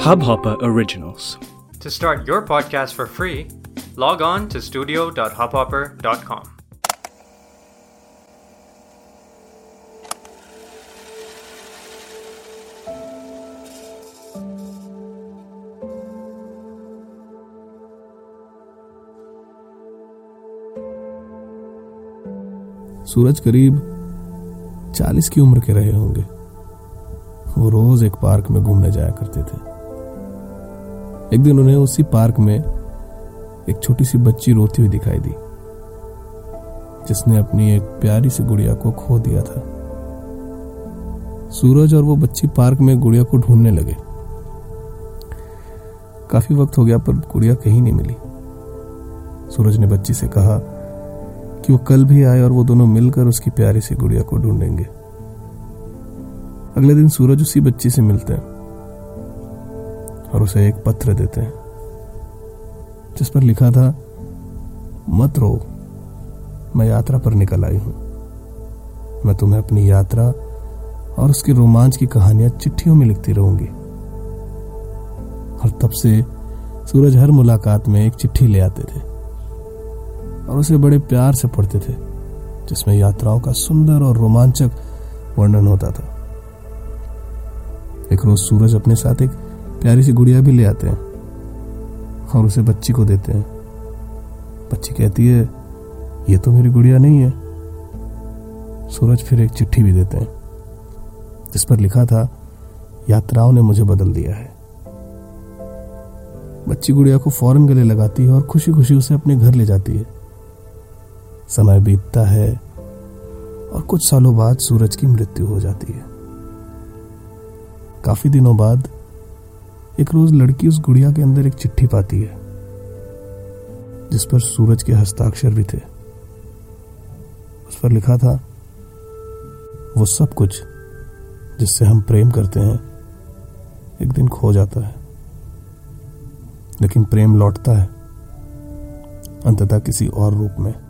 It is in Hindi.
Hubhopper Originals. To start your podcast for free, log on to studio.hubhopper.com. सूरज करीब चालीस की उम्र के रहे होंगे वो रोज एक पार्क में घूमने जाया करते थे एक दिन उन्हें उसी पार्क में एक छोटी सी बच्ची रोती हुई दिखाई दी, जिसने अपनी एक प्यारी सी गुड़िया को खो दिया था। सूरज और वो बच्ची पार्क में गुड़िया को ढूँढने लगे। काफ़ी वक्त हो गया, पर गुड़िया कहीं नहीं मिली। सूरज ने बच्ची से कहा कि वो कल भी आए और वो दोनों मिलकर उसकी प्यारी सी गुड़िया को ढूंढेंगे। अगले दिन सूरज उसी बच्ची से मिलते हैं। और उसे एक पत्र देते हैं, जिस पर लिखा था, मत रो, मैं यात्रा पर निकल आई हूँ। मैं तुम्हें अपनी यात्रा और उसके रोमांच की कहानियाँ चिट्ठियों में लिखती रहूँगी। और तब से सूरज हर मुलाकात में एक चिट्ठी ले आते थे और उसे बड़े प्यार से पढ़ते थे, जिसमें यात्राओं का सुंदर और रोमांचक वर्णन होता था। एक रोज सूरज अपने साथ एक प्यारी सी गुड़िया भी ले आते हैं और उसे बच्ची को देते हैं। बच्ची कहती है, ये तो मेरी गुड़िया नहीं है। सूरज फिर एक चिट्ठी भी देते हैं, जिस पर लिखा था, यात्राओं ने मुझे बदल दिया है। बच्ची गुड़िया को फ़ौरन गले लगाती है और खुशी खुशी उसे अपने घर ले जाती है। समय बीतता है और कुछ सालों बाद सूरज की मृत्यु हो जाती है। काफ़ी दिनों बाद एक रोज लड़की उस गुड़िया के अंदर एक चिट्ठी पाती है, जिस पर सूरज के हस्ताक्षर भी थे। उस पर लिखा था, वो सब कुछ जिससे हम प्रेम करते हैं, एक दिन खो जाता है। लेकिन प्रेम लौटता है, अंततः किसी और रूप में।